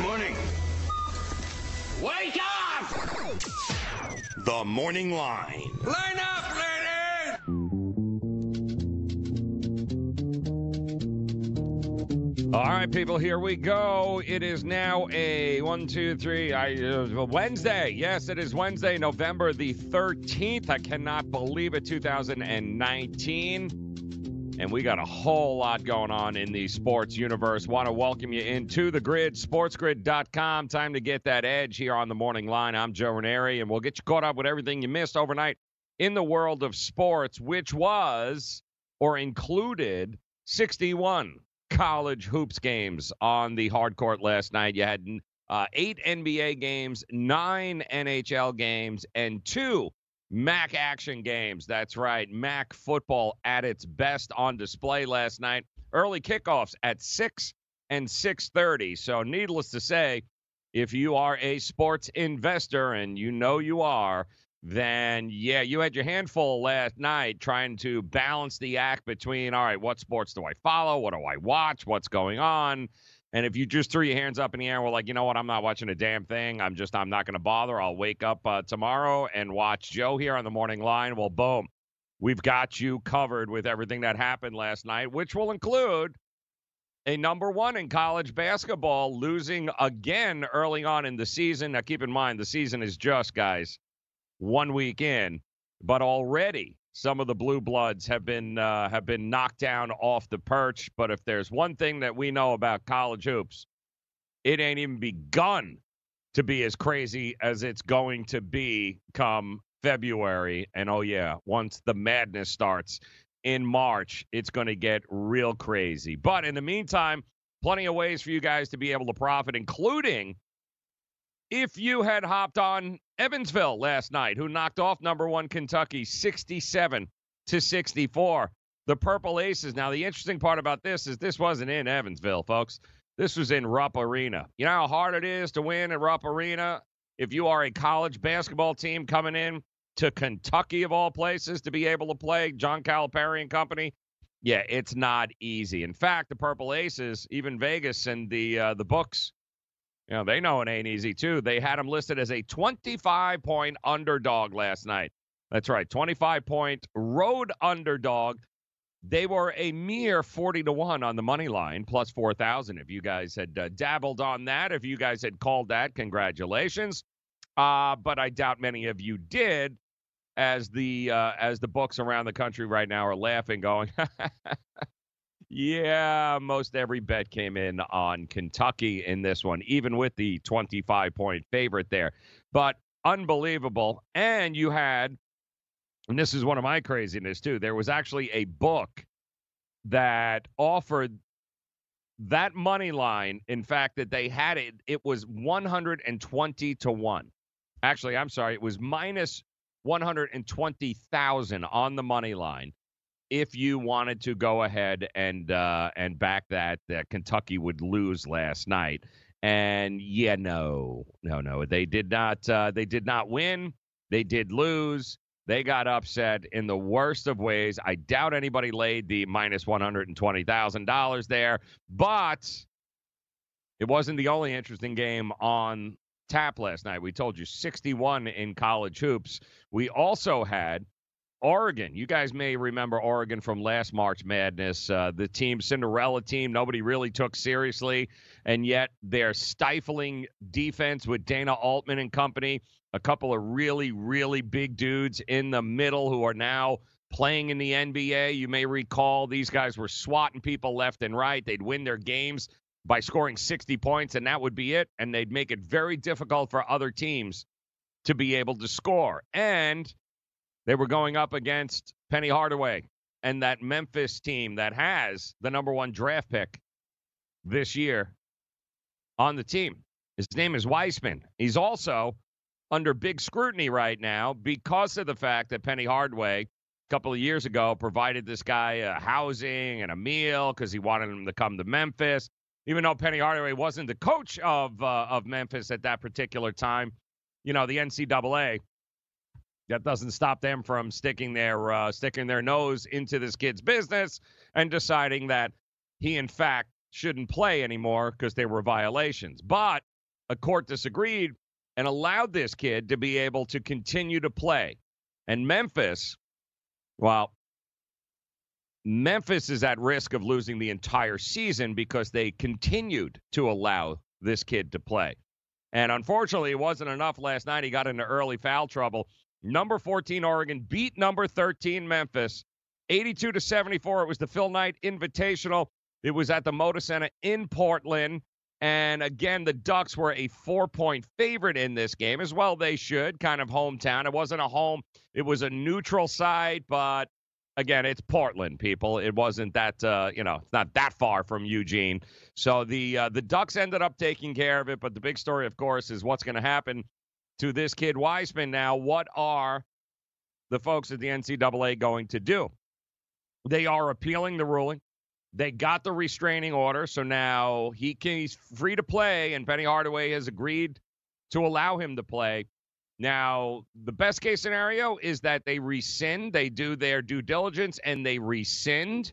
Good morning. Wake up! The Morning Line. Line up, ladies! All right, people, here we go. It is now a one, two, three, I, uh, Wednesday. Yes, it is Wednesday, November the 13th. I cannot believe it, 2019. And we got a whole lot going on in the sports universe. Want to welcome you into the grid, sportsgrid.com. Time to get that edge here on the morning line. I'm Joe Raineri, and we'll get you caught up with everything you missed overnight in the world of sports, which was or included 61 college hoops games on the hard court last night. You had uh, eight NBA games, nine NHL games, and two MAC action games. That's right. MAC football at its best on display last night. Early kickoffs at 6 and 6:30. So needless to say, if you are a sports investor and you know you are, then yeah, you had your handful last night trying to balance the act between all right, what sports do I follow? What do I watch? What's going on? And if you just threw your hands up in the air were like, you know what, I'm not watching a damn thing. I'm just, I'm not going to bother. I'll wake up uh, tomorrow and watch Joe here on the morning line. Well, boom, we've got you covered with everything that happened last night, which will include a number one in college basketball losing again early on in the season. Now, keep in mind, the season is just, guys, one week in, but already some of the blue bloods have been uh, have been knocked down off the perch. But if there's one thing that we know about college hoops, it ain't even begun to be as crazy as it's going to be come February. And oh yeah, once the madness starts in March, it's going to get real crazy. But in the meantime, plenty of ways for you guys to be able to profit, including if you had hopped on Evansville last night, who knocked off number one Kentucky 67 to 64. The Purple Aces. Now, the interesting part about this is this wasn't in Evansville, folks. This was in Rupp Arena. You know how hard it is to win at Rupp Arena if you are a college basketball team coming in to Kentucky, of all places, to be able to play John Calipari and company? Yeah, it's not easy. In fact, the Purple Aces, even Vegas and the uh, the books you know, they know it ain't easy, too. They had them listed as a 25 point underdog last night. That's right, 25 point road underdog They were a mere 40 to 1 on the money line, plus 4,000. If you guys had uh, dabbled on that, if you guys had called that, congratulations. Uh, but I doubt many of you did, as the uh, as the books around the country right now are laughing, going, "Yeah, most every bet came in on Kentucky in this one, even with the 25 point favorite there." But unbelievable, and you had and this is one of my craziness too. There was actually a book that offered that money line. In fact, that they had it, it was 120 to 1. Actually, I'm sorry, it was minus 120,000 on the money line if you wanted to go ahead and uh, and back that that Kentucky would lose last night. And yeah, no, no, no, they did not. Uh, they did not win. They did lose. They got upset in the worst of ways. I doubt anybody laid the minus $120,000 there, but it wasn't the only interesting game on tap last night. We told you 61 in college hoops. We also had Oregon. You guys may remember Oregon from last March Madness. Uh, the team, Cinderella team, nobody really took seriously, and yet their stifling defense with Dana Altman and company a couple of really, really big dudes in the middle who are now playing in the NBA. You may recall these guys were swatting people left and right. They'd win their games by scoring 60 points, and that would be it. And they'd make it very difficult for other teams to be able to score. And they were going up against Penny Hardaway and that Memphis team that has the number one draft pick this year on the team. His name is Wiseman. He's also under big scrutiny right now because of the fact that Penny Hardaway a couple of years ago provided this guy uh, housing and a meal because he wanted him to come to Memphis. Even though Penny Hardaway wasn't the coach of uh, of Memphis at that particular time, you know the NCAA that doesn't stop them from sticking their uh, sticking their nose into this kid's business and deciding that he in fact shouldn't play anymore because there were violations. But a court disagreed and allowed this kid to be able to continue to play. And Memphis, well, Memphis is at risk of losing the entire season because they continued to allow this kid to play. And unfortunately, it wasn't enough last night. He got into early foul trouble. Number 14 Oregon beat number 13 Memphis 82 to 74. It was the Phil Knight Invitational. It was at the Moda Center in Portland. And again, the Ducks were a four point favorite in this game, as well they should, kind of hometown. It wasn't a home, it was a neutral side, but again, it's Portland, people. It wasn't that, uh, you know, it's not that far from Eugene. So the uh, the Ducks ended up taking care of it. But the big story, of course, is what's going to happen to this kid Wiseman now. What are the folks at the NCAA going to do? They are appealing the ruling. They got the restraining order, so now he can, he's free to play, and Penny Hardaway has agreed to allow him to play. Now, the best case scenario is that they rescind, they do their due diligence, and they rescind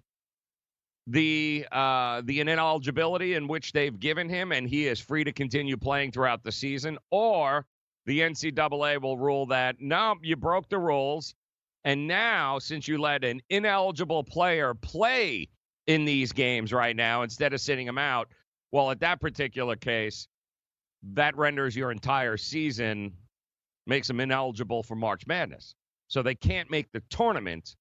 the uh, the ineligibility in which they've given him, and he is free to continue playing throughout the season. Or the NCAA will rule that no, you broke the rules, and now since you let an ineligible player play in these games right now instead of sitting them out. Well, at that particular case, that renders your entire season, makes them ineligible for March Madness. So they can't make the tournament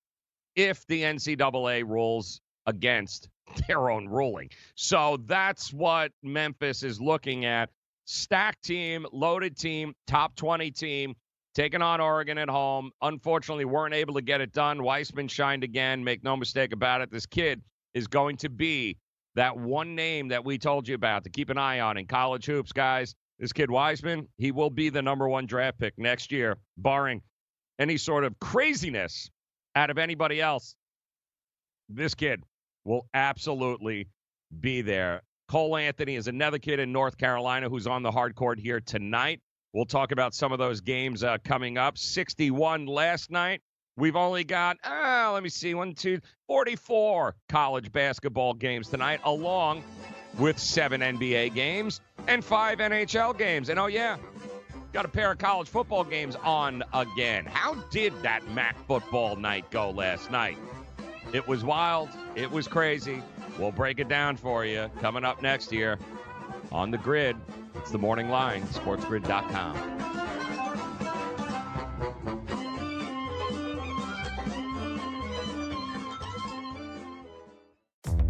if the NCAA rules against their own ruling. So that's what Memphis is looking at. Stacked team, loaded team, top 20 team, taking on Oregon at home. Unfortunately, weren't able to get it done. Wiseman shined again. Make no mistake about it. This kid is going to be that one name that we told you about to keep an eye on in college hoops, guys. This kid Wiseman, he will be the number one draft pick next year, barring any sort of craziness out of anybody else. This kid will absolutely be there. Cole Anthony is another kid in North Carolina who's on the hard court here tonight. We'll talk about some of those games uh, coming up. 61 last night, We've only got, uh, let me see, one, two, 44 college basketball games tonight, along with seven NBA games and five NHL games. And oh, yeah, got a pair of college football games on again. How did that MAC football night go last night? It was wild. It was crazy. We'll break it down for you coming up next year on the grid. It's the morning line, sportsgrid.com.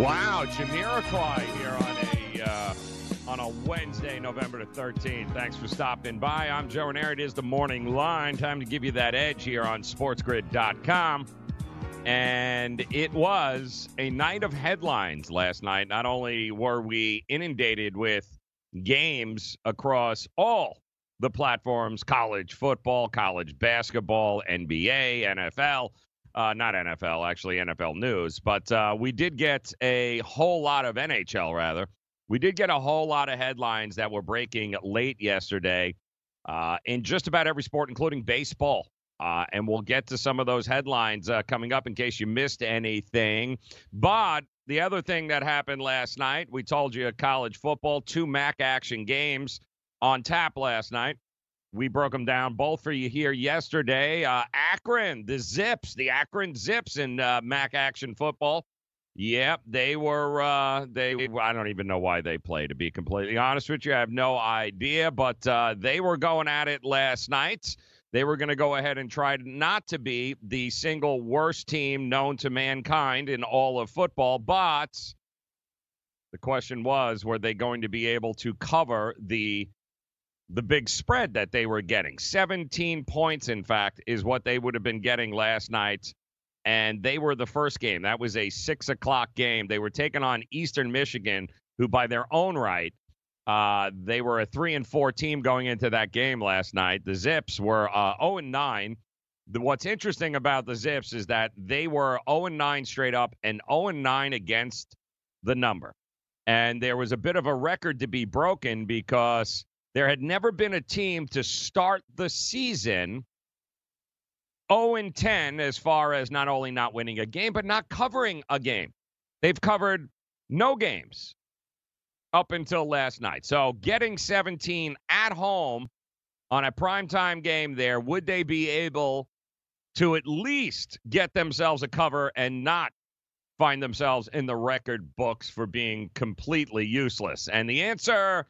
Wow, Jamiroquai here on a uh, on a Wednesday, November the thirteenth. Thanks for stopping by. I'm Joe Raineri. It is the morning line. Time to give you that edge here on SportsGrid.com. And it was a night of headlines last night. Not only were we inundated with games across all the platforms college football, college basketball, NBA, NFL. Uh, not NFL, actually, NFL news. But uh, we did get a whole lot of NHL, rather. We did get a whole lot of headlines that were breaking late yesterday uh, in just about every sport, including baseball. Uh, and we'll get to some of those headlines uh, coming up in case you missed anything. But the other thing that happened last night, we told you college football, two MAC action games on tap last night. We broke them down both for you here yesterday. Uh, Akron, the Zips, the Akron Zips in uh, MAC action football. Yep, they were. Uh, they. I don't even know why they play. To be completely honest with you, I have no idea. But uh, they were going at it last night. They were going to go ahead and try not to be the single worst team known to mankind in all of football. But the question was, were they going to be able to cover the the big spread that they were getting. 17 points, in fact, is what they would have been getting last night. And they were the first game. That was a six o'clock game. They were taking on Eastern Michigan, who, by their own right, uh, they were a three and four team going into that game last night. The Zips were uh, 0 and 9. The, what's interesting about the Zips is that they were 0 and 9 straight up and 0 and 9 against the number. And there was a bit of a record to be broken because there had never been a team to start the season 0 10 as far as not only not winning a game, but not covering a game. They've covered no games up until last night. So getting 17 at home on a primetime game there, would they be able to at least get themselves a cover and not find themselves in the record books for being completely useless? And the answer,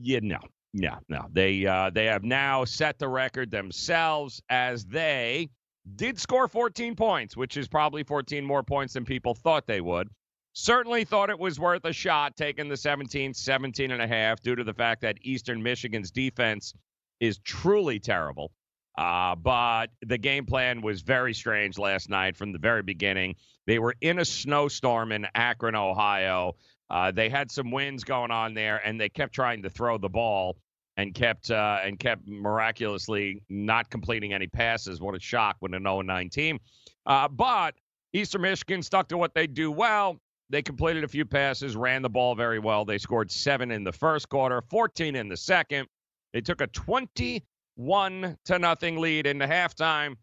yeah, no. no, no. They uh, they have now set the record themselves as they did score 14 points, which is probably 14 more points than people thought they would. Certainly thought it was worth a shot taking the 17, 17 and a half due to the fact that Eastern Michigan's defense is truly terrible. Uh, but the game plan was very strange last night from the very beginning. They were in a snowstorm in Akron, Ohio. Uh, they had some wins going on there, and they kept trying to throw the ball and kept uh, and kept miraculously not completing any passes. What a shock with an 0-9 team! Uh, but Eastern Michigan stuck to what they do well. They completed a few passes, ran the ball very well. They scored seven in the first quarter, 14 in the second. They took a 21 to nothing lead into halftime.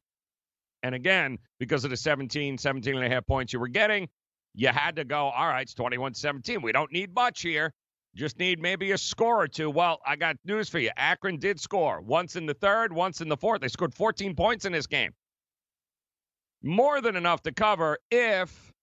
And again, because of the 17, 17 and a half points you were getting, you had to go, all right, it's 21 17. We don't need much here. Just need maybe a score or two. Well, I got news for you. Akron did score once in the third, once in the fourth. They scored 14 points in this game. More than enough to cover if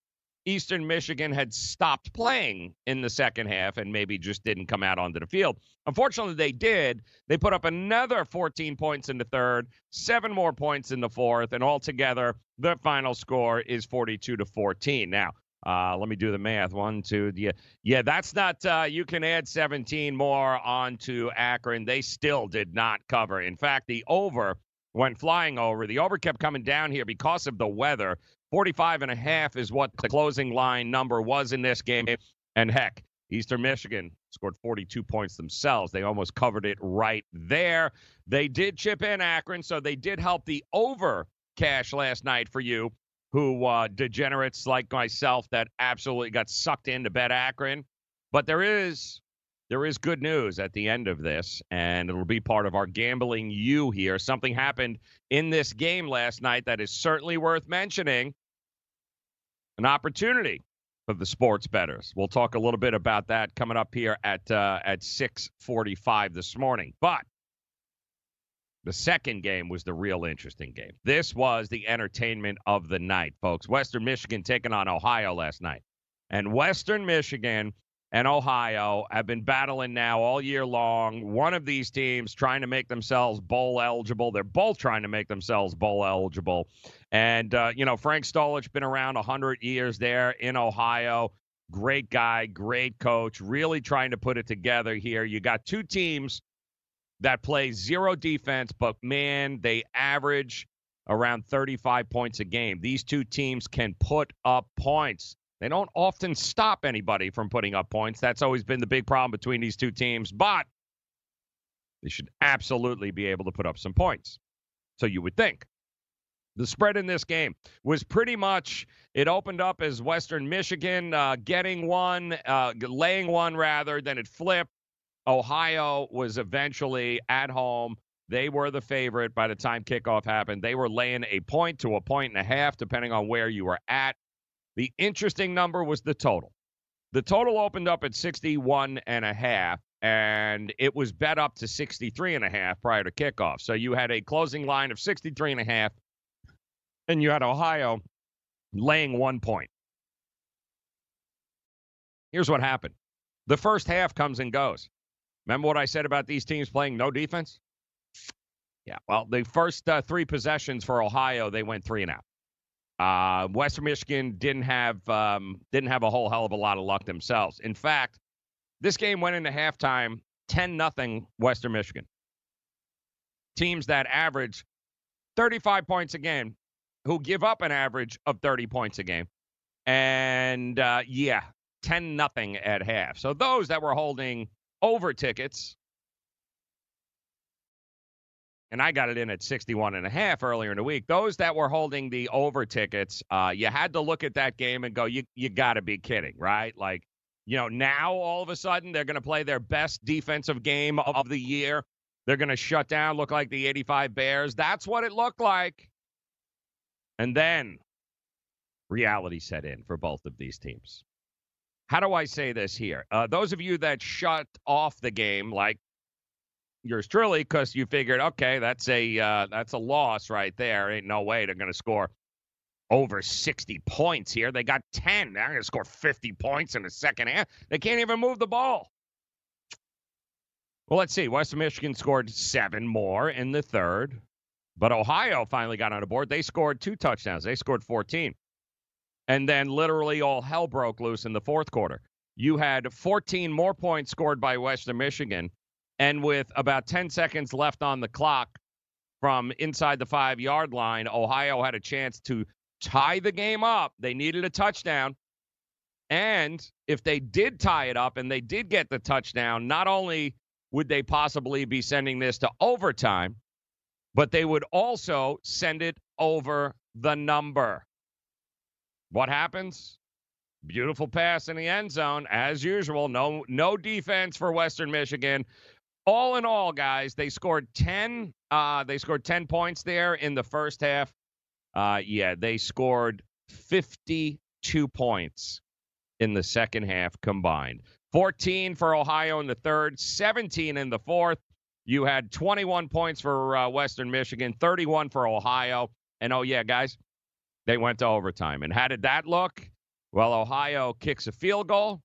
Eastern Michigan had stopped playing in the second half and maybe just didn't come out onto the field. Unfortunately, they did. They put up another 14 points in the third, seven more points in the fourth, and altogether, the final score is 42 to 14. Now, uh, let me do the math. One, two, yeah, yeah. That's not. Uh, you can add 17 more onto Akron. They still did not cover. In fact, the over went flying over. The over kept coming down here because of the weather. 45 and a half is what the closing line number was in this game. And heck, Eastern Michigan scored 42 points themselves. They almost covered it right there. They did chip in Akron, so they did help the over cash last night for you who uh, degenerates like myself that absolutely got sucked into bet Akron. But there is there is good news at the end of this, and it'll be part of our gambling you here. Something happened in this game last night that is certainly worth mentioning. An opportunity for the sports betters. We'll talk a little bit about that coming up here at uh, at 6:45 this morning. But the second game was the real interesting game. This was the entertainment of the night, folks. Western Michigan taking on Ohio last night. And Western Michigan and Ohio have been battling now all year long. One of these teams trying to make themselves bowl eligible. They're both trying to make themselves bowl eligible. And, uh, you know, Frank Solich been around 100 years there in Ohio. Great guy, great coach, really trying to put it together here. You got two teams that play zero defense, but man, they average around 35 points a game. These two teams can put up points. They don't often stop anybody from putting up points. That's always been the big problem between these two teams, but they should absolutely be able to put up some points. So you would think. The spread in this game was pretty much it opened up as Western Michigan uh, getting one, uh, laying one rather, then it flipped. Ohio was eventually at home. They were the favorite by the time kickoff happened. They were laying a point to a point and a half, depending on where you were at. The interesting number was the total. The total opened up at 61 and a half, and it was bet up to 63 and a half prior to kickoff. So you had a closing line of 63 and a half, and you had Ohio laying one point. Here's what happened. The first half comes and goes. Remember what I said about these teams playing no defense? Yeah. Well, the first uh, three possessions for Ohio, they went three and out. Uh, Western Michigan didn't have um, didn't have a whole hell of a lot of luck themselves. In fact, this game went into halftime 10 nothing Western Michigan. Teams that average 35 points a game, who give up an average of 30 points a game. And uh, yeah, 10 nothing at half. So those that were holding over tickets, and I got it in at 61 and a half earlier in the week. Those that were holding the over tickets, uh, you had to look at that game and go, you you got to be kidding, right? Like, you know, now all of a sudden they're going to play their best defensive game of the year. They're going to shut down, look like the 85 Bears. That's what it looked like. And then reality set in for both of these teams. How do I say this here? Uh, those of you that shut off the game, like yours truly, because you figured, okay, that's a uh, that's a loss right there. Ain't no way they're to score over 60 points here. They got 10. They're to score 50 points in the second half. They can't even move the ball. Well, let's see. Western Michigan scored seven more in the third, but Ohio finally got on the board. They scored two touchdowns. They scored 14. And then literally all hell broke loose in the fourth quarter. You had 14 more points scored by Western Michigan. And with about 10 seconds left on the clock from inside the five yard line, Ohio had a chance to tie the game up. They needed a touchdown. And if they did tie it up and they did get the touchdown, not only would they possibly be sending this to overtime, but they would also send it over the number. What happens? Beautiful pass in the end zone as usual. No no defense for Western Michigan. All in all, guys, they scored 10 uh they scored 10 points there in the first half. Uh yeah, they scored 52 points in the second half combined. 14 for Ohio in the third, 17 in the fourth. You had 21 points for uh, Western Michigan, 31 for Ohio. And oh, yeah, guys, they went to overtime. And how did that look? Well, Ohio kicks a field goal.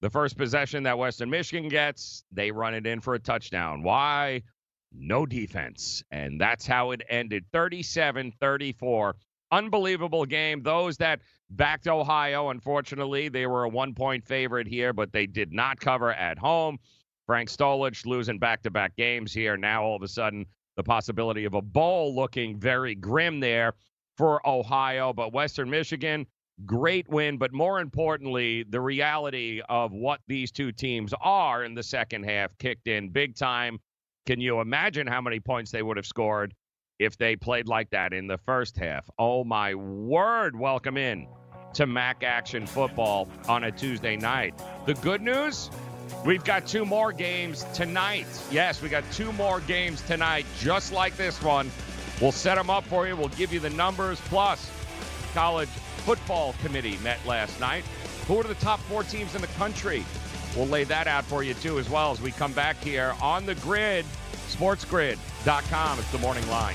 The first possession that Western Michigan gets, they run it in for a touchdown. Why? No defense. And that's how it ended 37 34. Unbelievable game. Those that backed Ohio, unfortunately, they were a one point favorite here, but they did not cover at home. Frank Solich losing back to back games here. Now, all of a sudden, the possibility of a bowl looking very grim there for Ohio. But Western Michigan, great win. But more importantly, the reality of what these two teams are in the second half kicked in big time. Can you imagine how many points they would have scored if they played like that in the first half? Oh, my word. Welcome in to MAC Action Football on a Tuesday night. The good news we've got two more games tonight. Yes, we got two more games tonight, just like this one. We'll set them up for you. We'll give you the numbers. Plus, college football committee met last night. Who are the top four teams in the country? We'll lay that out for you too, as well as we come back here on the grid, sportsgrid.com. It's the morning line.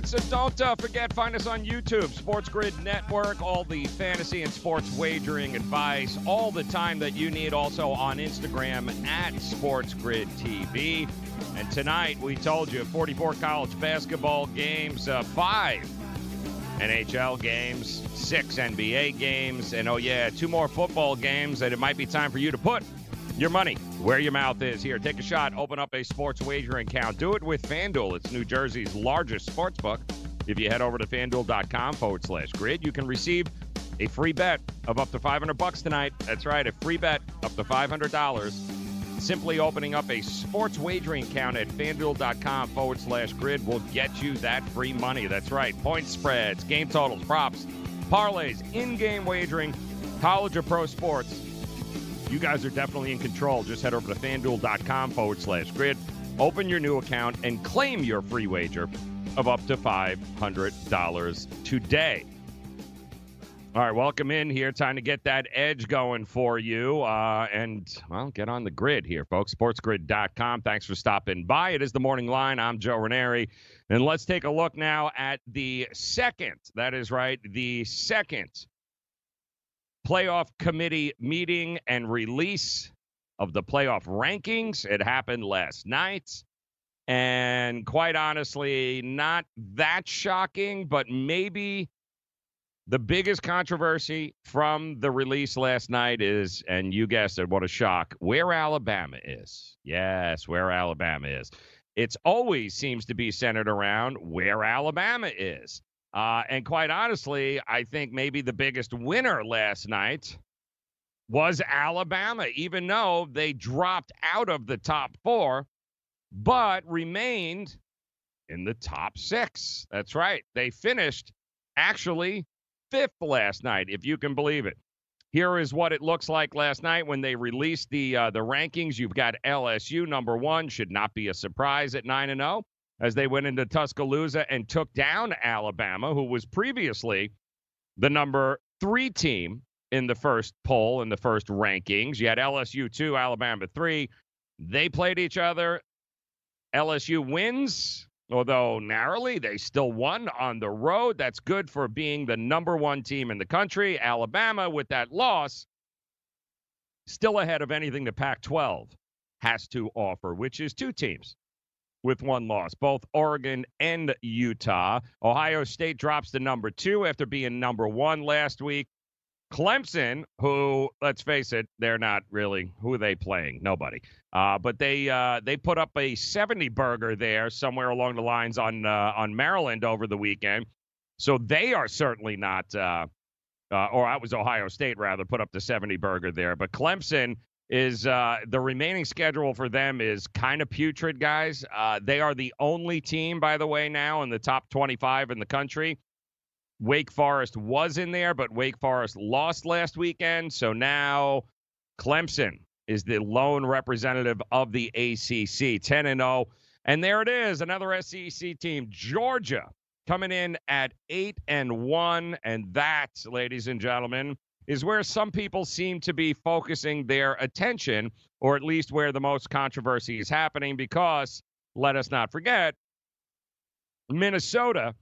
Right, so don't uh, forget, find us on YouTube, Sports Grid Network, all the fantasy and sports wagering advice, all the time that you need. Also on Instagram at Sports Grid TV. And tonight, we told you 44 college basketball games, uh, five NHL games, six NBA games, and oh, yeah, two more football games that it might be time for you to put your money where your mouth is. Here, take a shot. Open up a sports wagering account. Do it with FanDuel. It's New Jersey's largest sports book. If you head over to fanduel.com forward slash grid, you can receive a free bet of up to 500 bucks tonight. That's right, a free bet up to $500. Simply opening up a sports wagering account at fanduel.com forward slash grid will get you that free money. That's right. Point spreads, game totals, props, parlays, in game wagering, college or pro sports you guys are definitely in control. Just head over to fanduel.com forward slash grid, open your new account, and claim your free wager of up to $500 today. All right, welcome in here. Time to get that edge going for you. Uh, and, well, get on the grid here, folks. SportsGrid.com. Thanks for stopping by. It is the morning line. I'm Joe Raineri. And let's take a look now at the second, that is right, the second playoff committee meeting and release of the playoff rankings. It happened last night. And quite honestly, not that shocking, but maybe the biggest controversy from the release last night is, and you guessed it, what a shock, where Alabama is. Yes, where Alabama is. It's always seems to be centered around where Alabama is. Uh, and quite honestly, I think maybe the biggest winner last night was Alabama, even though they dropped out of the top four, but remained in the top six. That's right. They finished actually fifth last night, if you can believe it. Here is what it looks like last night when they released the uh, the rankings. You've got LSU number one, should not be a surprise at nine and zero as they went into Tuscaloosa and took down Alabama, who was previously the number three team in the first poll in the first rankings. You had LSU two, Alabama three. They played each other. LSU wins, although narrowly, they still won on the road. That's good for being the number one team in the country. Alabama, with that loss, still ahead of anything the Pac 12 has to offer, which is two teams with one loss, both Oregon and Utah. Ohio State drops to number two after being number one last week. Clemson, who let's face it, they're not really who they playing? Nobody. Uh, but they uh, they put up a 70 burger there somewhere along the lines on uh, on Maryland over the weekend. So they are certainly not. Uh, uh, or that was Ohio State rather put up the 70 burger there. But Clemson is uh, the remaining schedule for them is kind of putrid, guys. Uh, they are the only team, by the way, now in the top 25 in the country Wake Forest was in there, but Wake Forest lost last weekend. So now Clemson is the lone representative of the ACC, 10 and 0. And there it is, another SEC team, Georgia, coming in at 8 and 1, and that, ladies and gentlemen, is where some people seem to be focusing their attention, or at least where the most controversy is happening because let us not forget Minnesota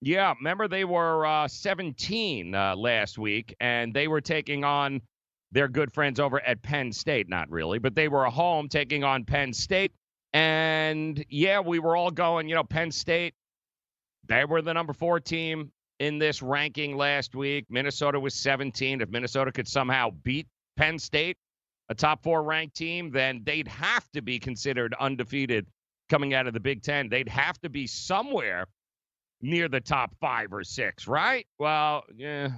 yeah, remember they were uh, 17 uh, last week, and they were taking on their good friends over at Penn State. Not really, but they were home taking on Penn State. And yeah, we were all going, you know, Penn State, they were the number four team in this ranking last week. Minnesota was 17. If Minnesota could somehow beat Penn State, a top four ranked team, then they'd have to be considered undefeated coming out of the Big Ten. They'd have to be somewhere near the top five or six, right? Well, yeah,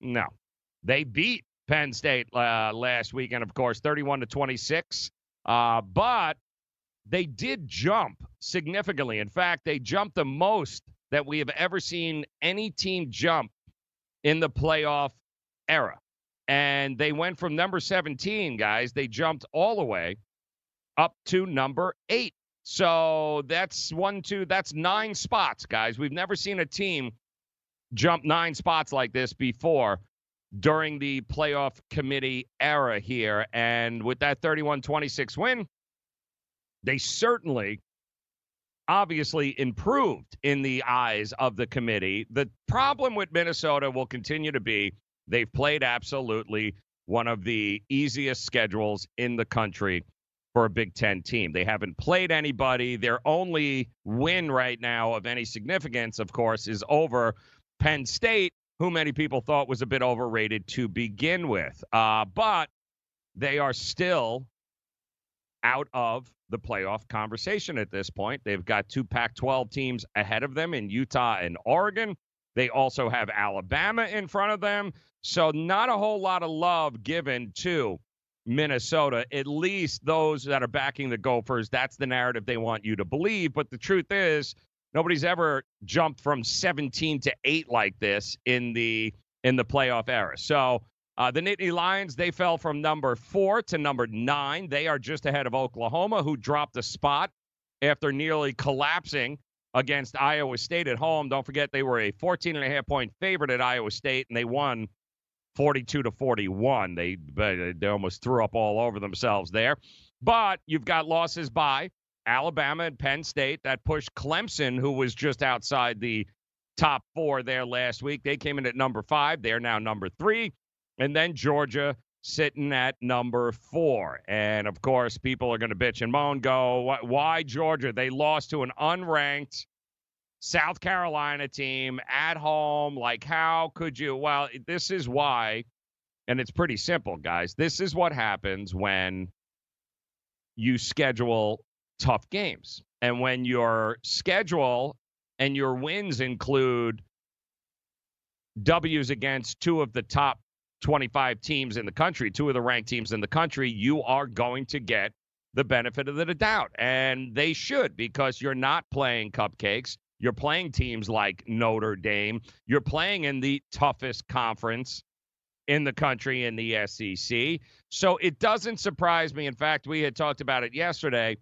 no. They beat Penn State uh, last weekend, of course, 31 to 26. Uh, but they did jump significantly. In fact, they jumped the most that we have ever seen any team jump in the playoff era. And they went from number 17, guys, they jumped all the way up to number eight. So that's one, two, that's nine spots, guys. We've never seen a team jump nine spots like this before during the playoff committee era here. And with that 31 26 win, they certainly obviously improved in the eyes of the committee. The problem with Minnesota will continue to be they've played absolutely one of the easiest schedules in the country for a Big Ten team. They haven't played anybody. Their only win right now of any significance, of course, is over Penn State, who many people thought was a bit overrated to begin with. Uh, but they are still out of the playoff conversation at this point. They've got two Pac 12 teams ahead of them in Utah and Oregon. They also have Alabama in front of them. So, not a whole lot of love given to Minnesota, at least those that are backing the Gophers, that's the narrative they want you to believe. But the truth is, nobody's ever jumped from 17 to 8 like this in the in the playoff era. So uh, the Nittany Lions, they fell from number four to number nine. They are just ahead of Oklahoma, who dropped a spot after nearly collapsing against Iowa State at home. Don't forget, they were a 14 and a half point favorite at Iowa State, and they won 42 to 41. They they almost threw up all over themselves there. But you've got losses by Alabama and Penn State that pushed Clemson, who was just outside the top four there last week. They came in at number five. They're now number three. And then Georgia sitting at number four. And of course, people are going to bitch and moan, go, why Georgia? They lost to an unranked South Carolina team at home. Like, how could you? Well, this is why, and it's pretty simple, guys. This is what happens when you schedule tough games. And when your schedule and your wins include W's against two of the top 25 teams in the country, two of the ranked teams in the country, you are going to get the benefit of the doubt. And they should because you're not playing cupcakes. You're playing teams like Notre Dame. You're playing in the toughest conference in the country in the SEC. So it doesn't surprise me. In fact, we had talked about it yesterday.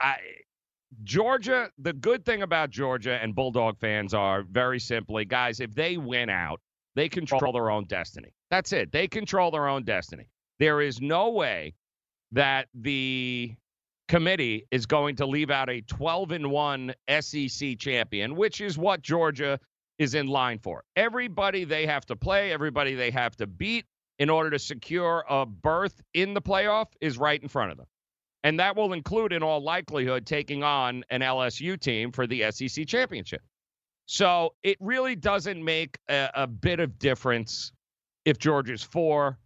I, Georgia, the good thing about Georgia and Bulldog fans are very simply, guys, if they win out, they control their own destiny. That's it. They control their own destiny. There is no way that the committee is going to leave out a 12 and 1 SEC champion, which is what Georgia is in line for. Everybody they have to play, everybody they have to beat in order to secure a berth in the playoff is right in front of them. And that will include, in all likelihood, taking on an LSU team for the SEC championship. So it really doesn't make a, a bit of difference if Georgia's four,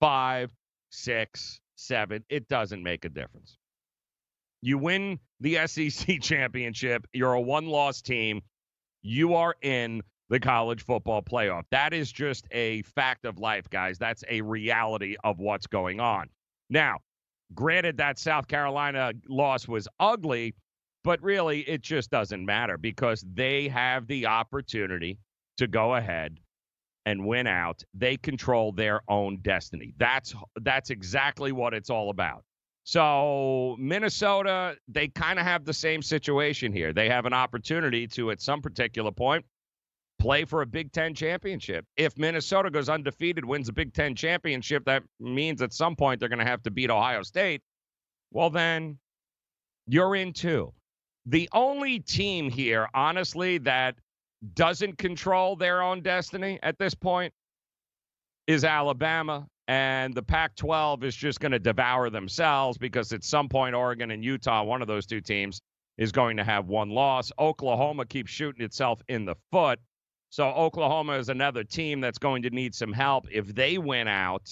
five, six, seven. It doesn't make a difference. You win the SEC championship, you're a one loss team, you are in the college football playoff. That is just a fact of life, guys. That's a reality of what's going on. Now, granted, that South Carolina loss was ugly. But really, it just doesn't matter because they have the opportunity to go ahead and win out. They control their own destiny. That's that's exactly what it's all about. So, Minnesota, they kind of have the same situation here. They have an opportunity to at some particular point play for a Big 10 championship. If Minnesota goes undefeated, wins a Big 10 championship, that means at some point they're going to have to beat Ohio State. Well, then you're in too. The only team here, honestly, that doesn't control their own destiny at this point is Alabama. And the Pac 12 is just going to devour themselves because at some point, Oregon and Utah, one of those two teams, is going to have one loss. Oklahoma keeps shooting itself in the foot. So Oklahoma is another team that's going to need some help. If they win out,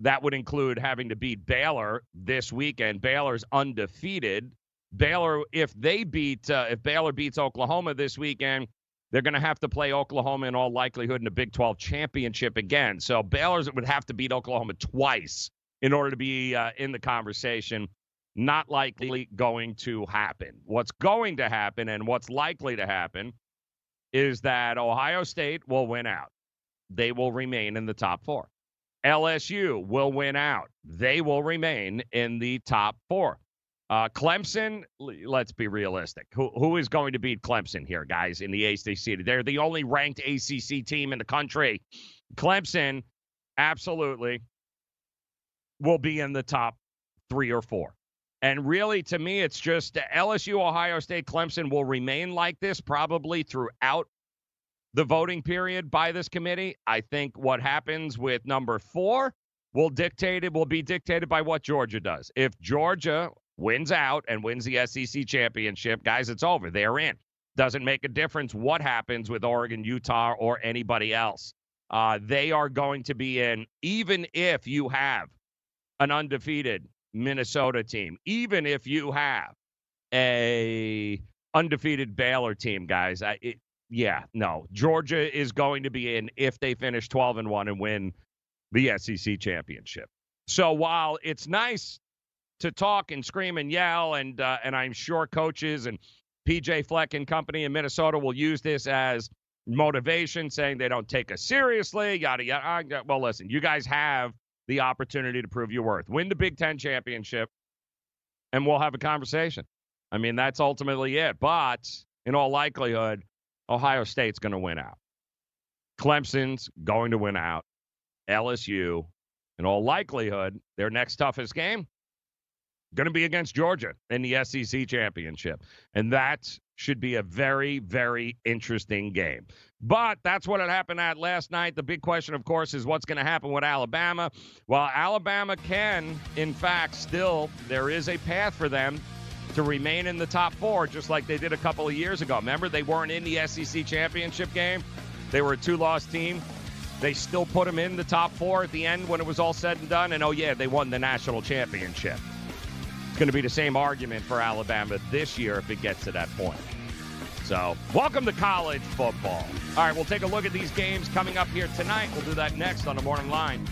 that would include having to beat Baylor this weekend. Baylor's undefeated. Baylor, if they beat, uh, if Baylor beats Oklahoma this weekend, they're going to have to play Oklahoma in all likelihood in the Big 12 championship again. So Baylor's would have to beat Oklahoma twice in order to be uh, in the conversation. Not likely going to happen. What's going to happen and what's likely to happen is that Ohio State will win out. They will remain in the top four. LSU will win out. They will remain in the top four. Uh, Clemson, let's be realistic. Who, who is going to beat Clemson here, guys, in the ACC? They're the only ranked ACC team in the country. Clemson, absolutely, will be in the top three or four. And really, to me, it's just LSU, Ohio State, Clemson will remain like this probably throughout the voting period by this committee. I think what happens with number four will dictate it will be dictated by what Georgia does. If Georgia wins out and wins the SEC championship, guys, it's over. They're in. Doesn't make a difference what happens with Oregon, Utah, or anybody else. Uh, they are going to be in, even if you have an undefeated Minnesota team, even if you have a undefeated Baylor team, guys. I, it, yeah, no, Georgia is going to be in if they finish 12 and one and win the SEC championship. So while it's nice to talk and scream and yell, and uh, and I'm sure coaches and PJ Fleck and company in Minnesota will use this as motivation, saying they don't take us seriously, yada yada. Well, listen, you guys have the opportunity to prove your worth. Win the Big Ten championship, and we'll have a conversation. I mean, that's ultimately it. But in all likelihood, Ohio State's going to win out. Clemson's going to win out. LSU, in all likelihood, their next toughest game going to be against Georgia in the SEC championship. And that should be a very, very interesting game. But that's what had happened at last night. The big question, of course, is what's going to happen with Alabama. Well, Alabama can, in fact, still, there is a path for them to remain in the top four, just like they did a couple of years ago. Remember, they weren't in the SEC championship game, they were a two loss team. They still put them in the top four at the end when it was all said and done. And oh, yeah, they won the national championship going to be the same argument for Alabama this year if it gets to that point. So, welcome to college football. All right, we'll take a look at these games coming up here tonight. We'll do that next on the morning line,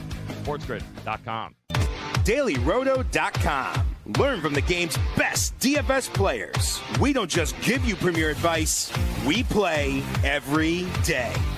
sportsgrid.com. DailyRoto.com. Learn from the game's best DFS players. We don't just give you premier advice, we play every day.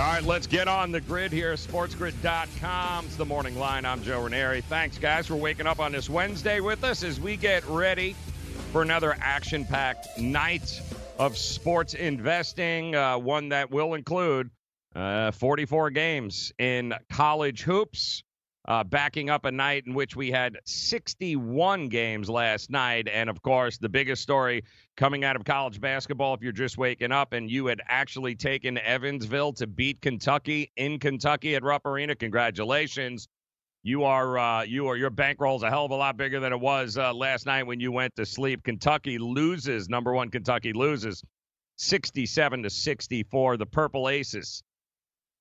All right, let's get on the grid here. SportsGrid.com. It's the morning line. I'm Joe Raineri. Thanks, guys, for waking up on this Wednesday with us as we get ready for another action packed night of sports investing, uh, one that will include uh, 44 games in college hoops. Uh, backing up a night in which we had 61 games last night. And of course, the biggest story coming out of college basketball, if you're just waking up and you had actually taken Evansville to beat Kentucky in Kentucky at Rupp Arena, congratulations. You are uh, you are your bankroll is a hell of a lot bigger than it was uh, last night when you went to sleep. Kentucky loses, number one. Kentucky loses, 67 to 64. The Purple Aces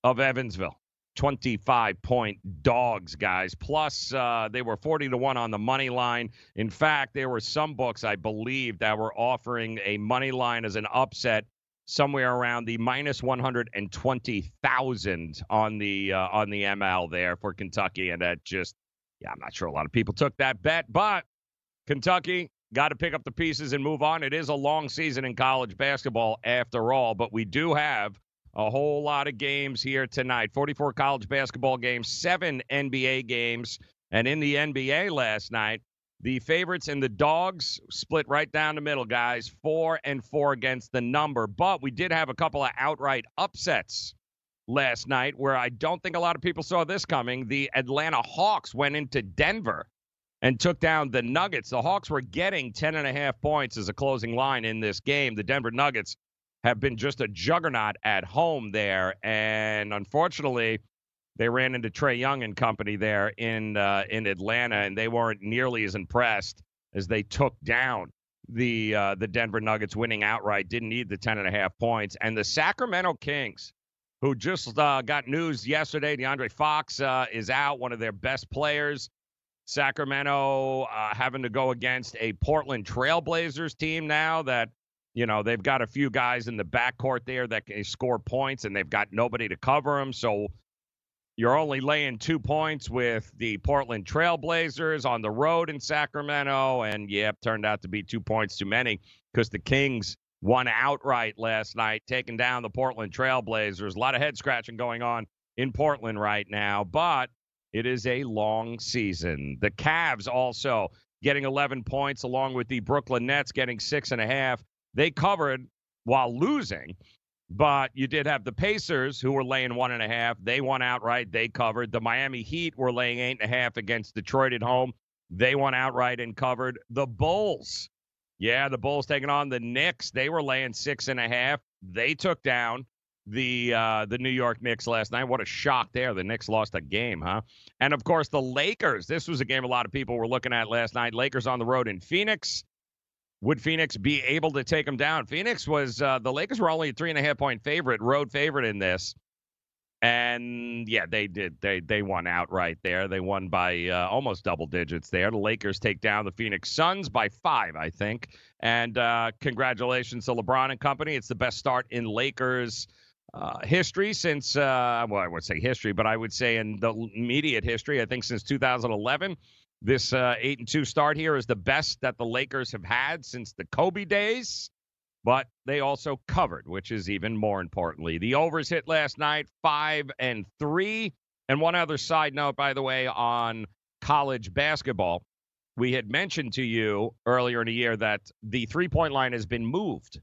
of Evansville 25 point dogs, guys. Plus, uh, they were 40 to 1 on the money line. In fact, there were some books, I believe, that were offering a money line as an upset somewhere around the minus 120,000 on the uh, on the ML there for Kentucky and that just yeah, I'm not sure a lot of people took that bet, but Kentucky got to pick up the pieces and move on. It is a long season in college basketball after all, but we do have a whole lot of games here tonight 44 college basketball games, seven NBA games. And in the NBA last night, the favorites and the dogs split right down the middle, guys. Four and four against the number. But we did have a couple of outright upsets last night where I don't think a lot of people saw this coming. The Atlanta Hawks went into Denver and took down the Nuggets. The Hawks were getting 10 and a half points as a closing line in this game. The Denver Nuggets have been just a juggernaut at home there. And unfortunately, they ran into Trae Young and company there in uh, in Atlanta, and they weren't nearly as impressed as they took down the uh, the Denver Nuggets, winning outright. Didn't need the ten and a half points, and the Sacramento Kings, who just uh, got news yesterday, De'Aaron Fox uh, is out, one of their best players. Sacramento uh, having to go against a Portland Trailblazers team now that you know, they've got a few guys in the backcourt there that can score points, and they've got nobody to cover them. So you're only laying two points with the Portland Trailblazers on the road in Sacramento. And yep, turned out to be two points too many because the Kings won outright last night, taking down the Portland Trailblazers. A lot of head scratching going on in Portland right now, but it is a long season. The Cavs also getting 11 points, along with the Brooklyn Nets getting six and a half. They covered while losing But you did have the Pacers who were laying one and a half. They won outright. They covered. The Miami Heat were laying eight and a half against Detroit at home. They won outright and covered. The Bulls, yeah, the Bulls taking on the Knicks. They were laying six and a half. They took down the uh, the New York Knicks last night. What a shock there! The Knicks lost a game, huh? And of course, the Lakers. This was a game a lot of people were looking at last night. Lakers on the road in Phoenix. Would Phoenix be able to take them down? Phoenix was uh, the Lakers were only a three and a half point favorite, road favorite in this, and yeah, they did. They they won outright there. They won by uh, almost double digits there. The Lakers take down the Phoenix Suns by five, I think. And uh, congratulations to LeBron and company. It's the best start in Lakers uh, history since, uh, well, I would say history, but I would say in the immediate history, I think since 2011. This uh, eight and two start here is the best that the Lakers have had since the Kobe days, but they also covered, which is even more importantly. The overs hit last night, five and three. And one other side note, by the way, on college basketball, we had mentioned to you earlier in the year that the three point line has been moved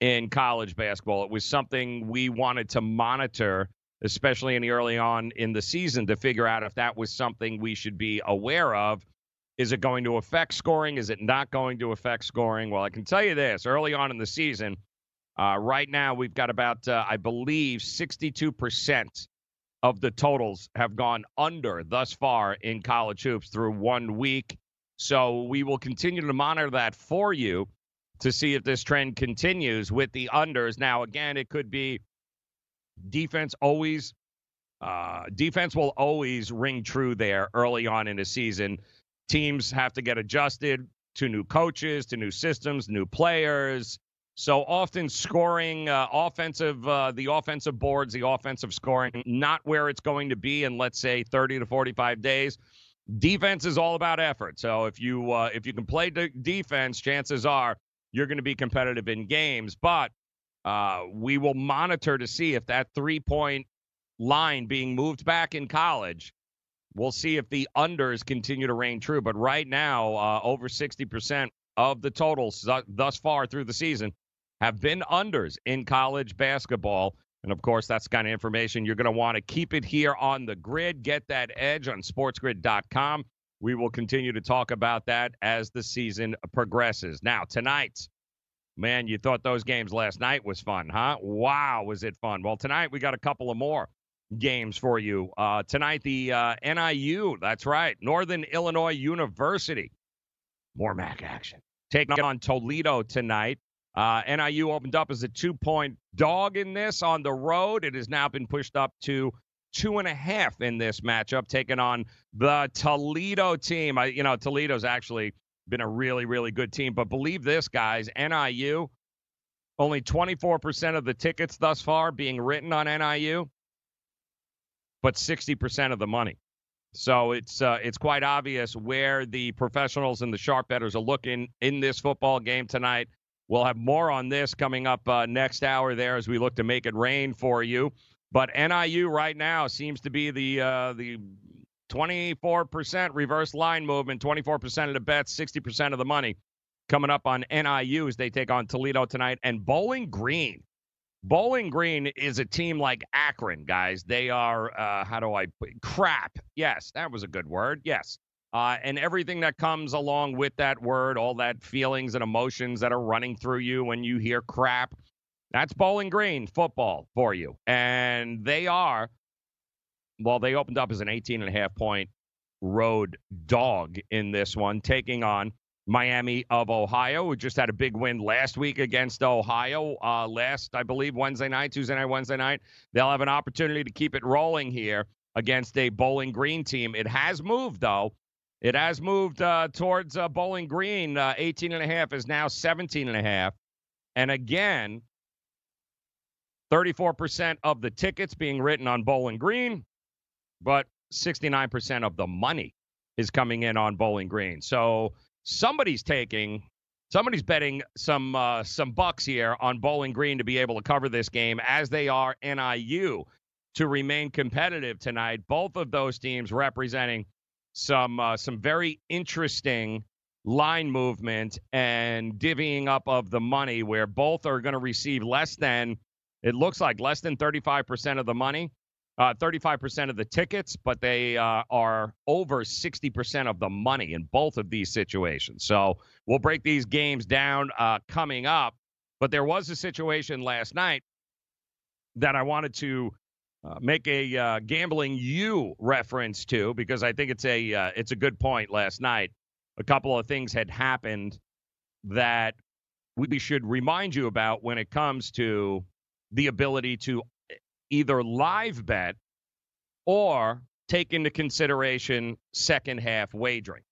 in college basketball. It was something we wanted to monitor, especially in the early on in the season, to figure out if that was something we should be aware of. Is it going to affect scoring? Is it not going to affect scoring? Well, I can tell you this early on in the season, uh, right now we've got about, uh, I believe, 62% of the totals have gone under thus far in college hoops through one week. So we will continue to monitor that for you to see if this trend continues with the unders. Now, again, it could be defense always, uh, defense will always ring true there early on in a season. Teams have to get adjusted to new coaches, to new systems, new players. So often scoring uh, offensive, uh, the offensive boards, the offensive scoring, not where it's going to be in, let's say, 30 to 45 days. Defense is all about effort. So if you uh, if you can play de- defense, chances are you're going to be competitive in games. But uh, we will monitor to see if that three point line being moved back in college. We'll see if the unders continue to reign true. But right now, uh, over 60% of the totals thus far through the season have been unders in college basketball. And of course, that's kind of information you're going to want to keep it here on the grid. Get that edge on sportsgrid.com. We will continue to talk about that as the season progresses. Now, tonight, man, you thought those games last night was fun, huh? Wow, was it fun? Well, tonight we got a couple of more games for you. Uh, tonight, the uh, NIU, that's right, Northern Illinois University. More MAC action. Taking on Toledo tonight. Uh, NIU opened up as a two point dog in this on the road. It has now been pushed up to two and a half in this matchup, taking on the Toledo team. I, you know, Toledo's actually been a really, really good team. But believe this, guys, NIU, only 24% of the tickets thus far being written on NIU, but 60% of the money. So it's uh, it's quite obvious where the professionals and the sharp betters are looking in this football game tonight. We'll have more on this coming up uh, next hour there as we look to make it rain for you. But NIU right now seems to be the uh, the 24% reverse line movement, 24% of the bets, 60% of the money coming up on NIU as they take on Toledo tonight. And Bowling Green. Bowling Green is a team like Akron, guys. They are, uh, how do I crap? Yes, that was a good word. Yes. Uh, and everything that comes along with that word, all that feelings and emotions that are running through you when you hear crap. That's Bowling Green football for you. And they are, well, they opened up as an 18 and a half point road dog in this one, taking on Miami of Ohio, who just had a big win last week against Ohio. Uh, last, I believe, Wednesday night, Tuesday night, Wednesday night. They'll have an opportunity to keep it rolling here against a Bowling Green team. It has moved, though. It has moved uh, towards uh, Bowling Green. Uh, 18 and a half is now 17 and a half. And again, 34% of the tickets being written on Bowling Green, but 69% of the money is coming in on Bowling Green. So somebody's taking, somebody's betting some uh, some bucks here on Bowling Green to be able to cover this game, as they are NIU to remain competitive tonight. Both of those teams representing some uh, some very interesting line movement and divvying up of the money, where both are going to receive less than It looks like less than 35% of the money, uh, 35% of the tickets, but they uh, are over 60% of the money in both of these situations. So we'll break these games down uh, coming up. But there was a situation last night that I wanted to uh, make a uh, gambling you reference to because I think it's a uh, it's a good point. Last night, a couple of things had happened that we should remind you about when it comes to the ability to either live bet or take into consideration second half wagering.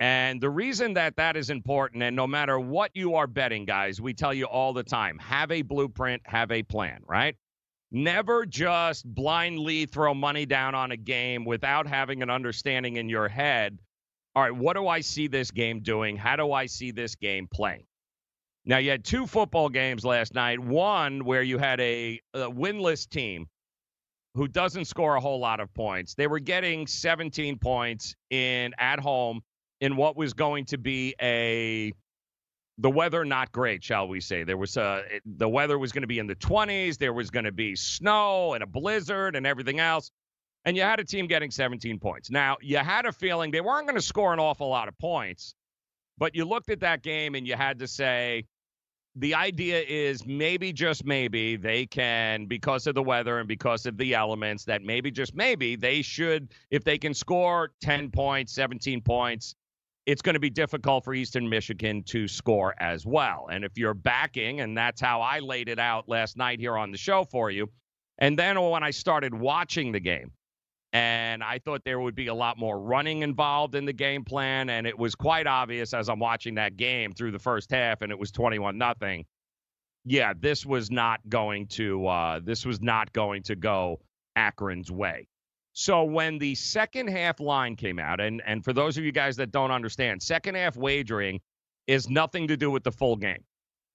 And the reason that that is important, and no matter what you are betting, guys, we tell you all the time have a blueprint, have a plan, right? Never just blindly throw money down on a game without having an understanding in your head. All right, what do I see this game doing? How do I see this game playing? Now, you had two football games last night. One where you had a, a winless team who doesn't score a whole lot of points. They were getting 17 points in at home in what was going to be a the weather not great, shall we say? There was uh the weather was going to be in the 20s. There was going to be snow and a blizzard and everything else. And you had a team getting 17 points. Now, you had a feeling they weren't going to score an awful lot of points, but you looked at that game and you had to say, the idea is maybe just maybe they can because of the weather and because of the elements that maybe just maybe they should if they can score 10 points 17 points it's going to be difficult for eastern michigan to score as well. And if you're backing and that's how i laid it out last night here on the show for you and then when i started watching the game and I thought there would be a lot more running involved in the game plan. And it was quite obvious as I'm watching that game through the first half, and it was 21 nothing. Yeah, this was not going to uh, this was not going to go Akron's way. So when the second half line came out, and and for those of you guys that don't understand, second half wagering is nothing to do with the full game.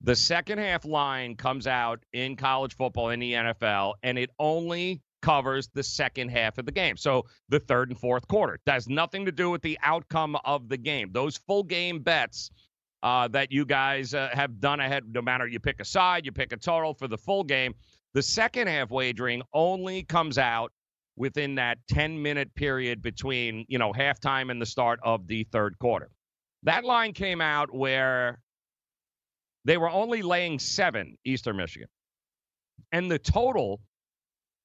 The second half line comes out in college football in the NFL, and it only covers the second half of the game. So the third and fourth quarter. Has nothing to do with the outcome of the game. Those full game bets uh, that you guys uh, have done ahead, no matter you pick a side, you pick a total for the full game, the second half wagering only comes out within that 10 minute period between, you know, halftime and the start of the third quarter. That line came out where they were only laying seven, Eastern Michigan. And the total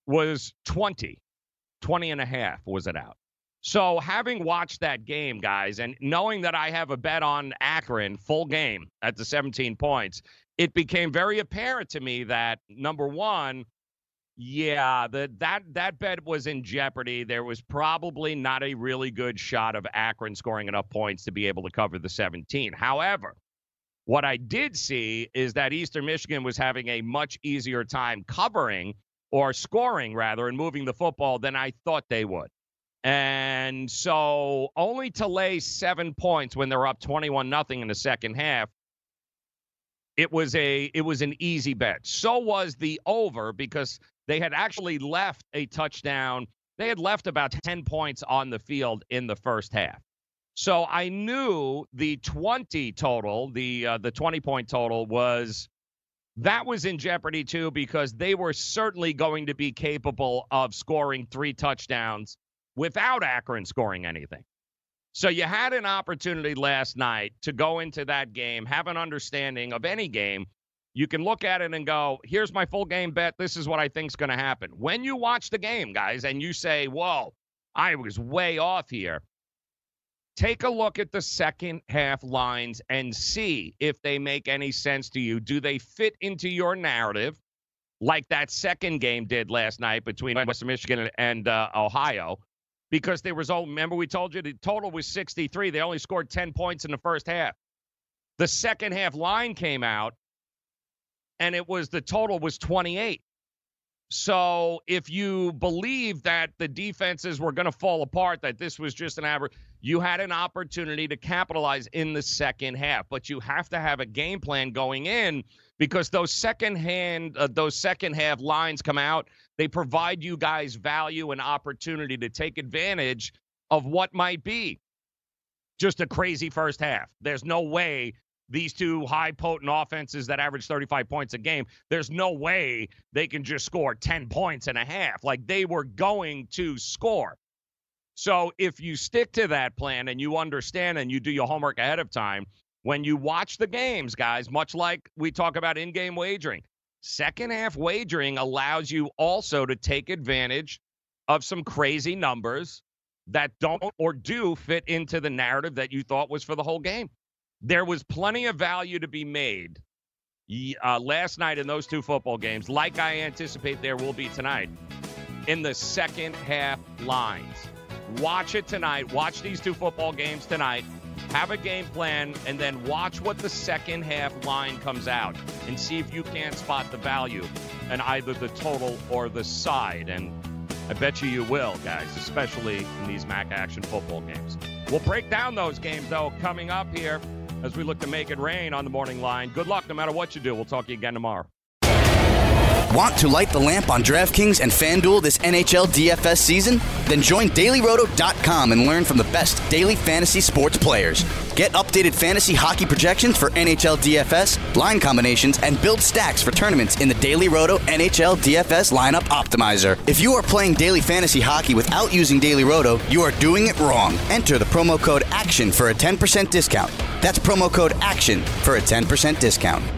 was 20, 20 and a half was it out. So having watched that game, guys, and knowing that I have a bet on Akron full game at the 17 points, it became very apparent to me that number one, yeah, the, that that bet was in jeopardy. There was probably not a really good shot of Akron scoring enough points to be able to cover the 17. However, what I did see is that Eastern Michigan was having a much easier time covering or scoring rather and moving the football than I thought they would. And so only to lay 7 points when they're up 21 nothing in the second half it was a it was an easy bet. So was the over because they had actually left a touchdown. They had left about 10 points on the field in the first half. So I knew the 20 total, the uh, the 20 point total was that was in jeopardy too because they were certainly going to be capable of scoring three touchdowns without Akron scoring anything. So you had an opportunity last night to go into that game, have an understanding of any game. You can look at it and go, here's my full game bet. This is what I think's going to happen. When you watch the game, guys, and you say, whoa, I was way off here take a look at the second half lines and see if they make any sense to you. Do they fit into your narrative like that second game did last night between Western Michigan and uh, Ohio? Because there was, oh, remember we told you the total was 63. They only scored 10 points in the first half. The second half line came out and it was the total was 28. So if you believe that the defenses were going to fall apart, that this was just an average, you had an opportunity to capitalize in the second half. But you have to have a game plan going in because those second hand, uh, those second half lines come out. They provide you guys value and opportunity to take advantage of what might be just a crazy first half. There's no way these two high potent offenses that average 35 points a game, there's no way they can just score 10 points and a half. Like they were going to score. So if you stick to that plan and you understand and you do your homework ahead of time, when you watch the games, guys, much like we talk about in game wagering, second half wagering allows you also to take advantage of some crazy numbers that don't or do fit into the narrative that you thought was for the whole game. There was plenty of value to be made uh, last night in those two football games, like I anticipate there will be tonight, in the second half lines. Watch it tonight. Watch these two football games tonight. Have a game plan and then watch what the second half line comes out and see if you can't spot the value in either the total or the side. And I bet you you will, guys, especially in these MAC action football games. We'll break down those games, though, coming up here as we look to make it rain on the morning line. Good luck no matter what you do. We'll talk to you again tomorrow. Want to light the lamp on DraftKings and FanDuel this NHL DFS season? Then join dailyroto.com and learn from the best daily fantasy sports players. Get updated fantasy hockey projections for NHL DFS, line combinations, and build stacks for tournaments in the Daily Roto NHL DFS lineup optimizer. If you are playing daily fantasy hockey without using Daily Roto, you are doing it wrong. Enter the promo code ACTION for a 10% discount. That's promo code ACTION for a 10% discount.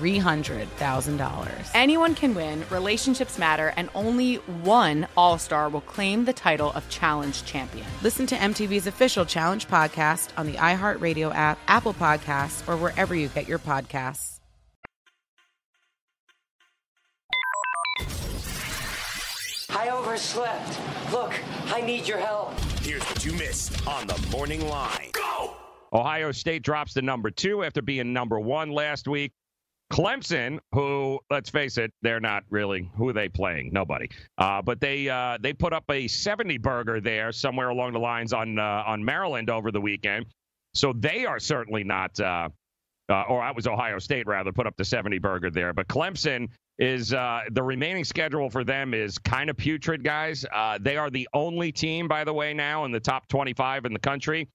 $300,000. Anyone can win, relationships matter, and only one All Star will claim the title of Challenge Champion. Listen to MTV's official Challenge podcast on the iHeartRadio app, Apple Podcasts, or wherever you get your podcasts. I overslept. Look, I need your help. Here's what you missed on the morning line. Go! Ohio State drops to number two after being number one last week. Clemson, who let's face it, they're not really who are they playing? Nobody. Uh, but they uh, they put up a 70 burger there somewhere along the lines on uh, on Maryland over the weekend. So they are certainly not. Uh, uh, or I was Ohio State rather put up the 70 burger there. But Clemson is uh, the remaining schedule for them is kind of putrid, guys. they are the only team, by the way, now in the top 25 in the country.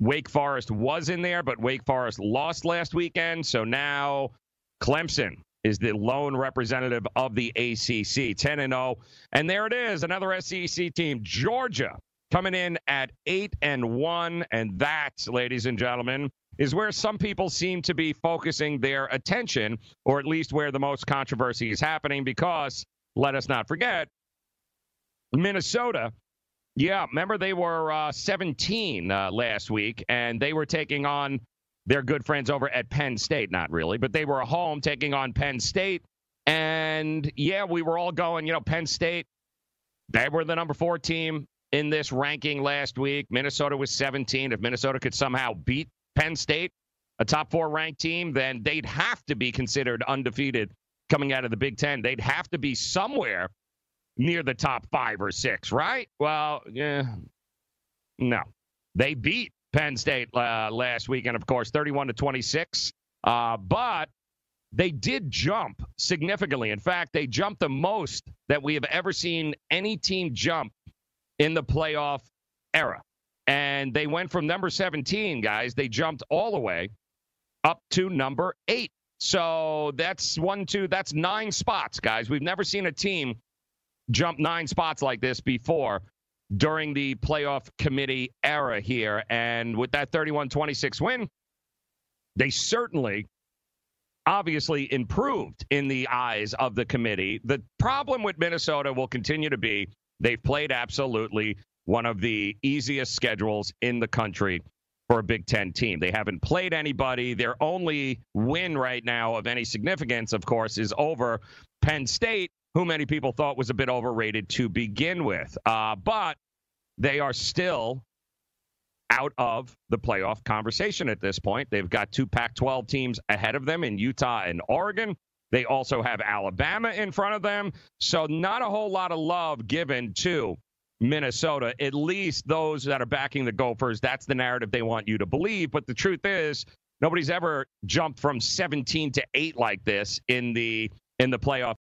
Wake Forest was in there, but Wake Forest lost last weekend. So now Clemson is the lone representative of the ACC, 10 and 0. And there it is, another SEC team, Georgia, coming in at 8 and 1, and that, ladies and gentlemen, is where some people seem to be focusing their attention, or at least where the most controversy is happening, because let us not forget, Minnesota. Yeah, remember they were uh, 17 uh, last week, and they were taking on their good friends over at Penn State. Not really, but they were home taking on Penn State. And yeah, we were all going, you know, Penn State, they were the number four team in this ranking last week. Minnesota was 17. If Minnesota could somehow beat Penn State, a top four ranked team, then they'd have to be considered undefeated coming out of the Big Ten. They'd have to be somewhere near the top five or six, right? Well, yeah, no. They beat Penn State uh, last weekend, of course, 31 to 26. Uh, but they did jump significantly. In fact, they jumped the most that we have ever seen any team jump in the playoff era. And they went from number 17, guys, they jumped all the way up to number eight. So that's one, two, that's nine spots, guys. We've never seen a team jump nine spots like this before during the playoff committee era here. And with that 31 26 win, they certainly obviously improved in the eyes of the committee. The problem with Minnesota will continue to be they've played absolutely one of the easiest schedules in the country for a Big Ten team. They haven't played anybody. Their only win right now of any significance, of course, is over Penn State, who many people thought was a bit overrated to begin with. Uh, but they are still out of the playoff conversation at this point. They've got two Pac 12 teams ahead of them in Utah and Oregon. They also have Alabama in front of them. So, not a whole lot of love given to Minnesota, at least those that are backing the Gophers. That's the narrative they want you to believe. But the truth is, nobody's ever jumped from 17 to 8 like this in the in the playoff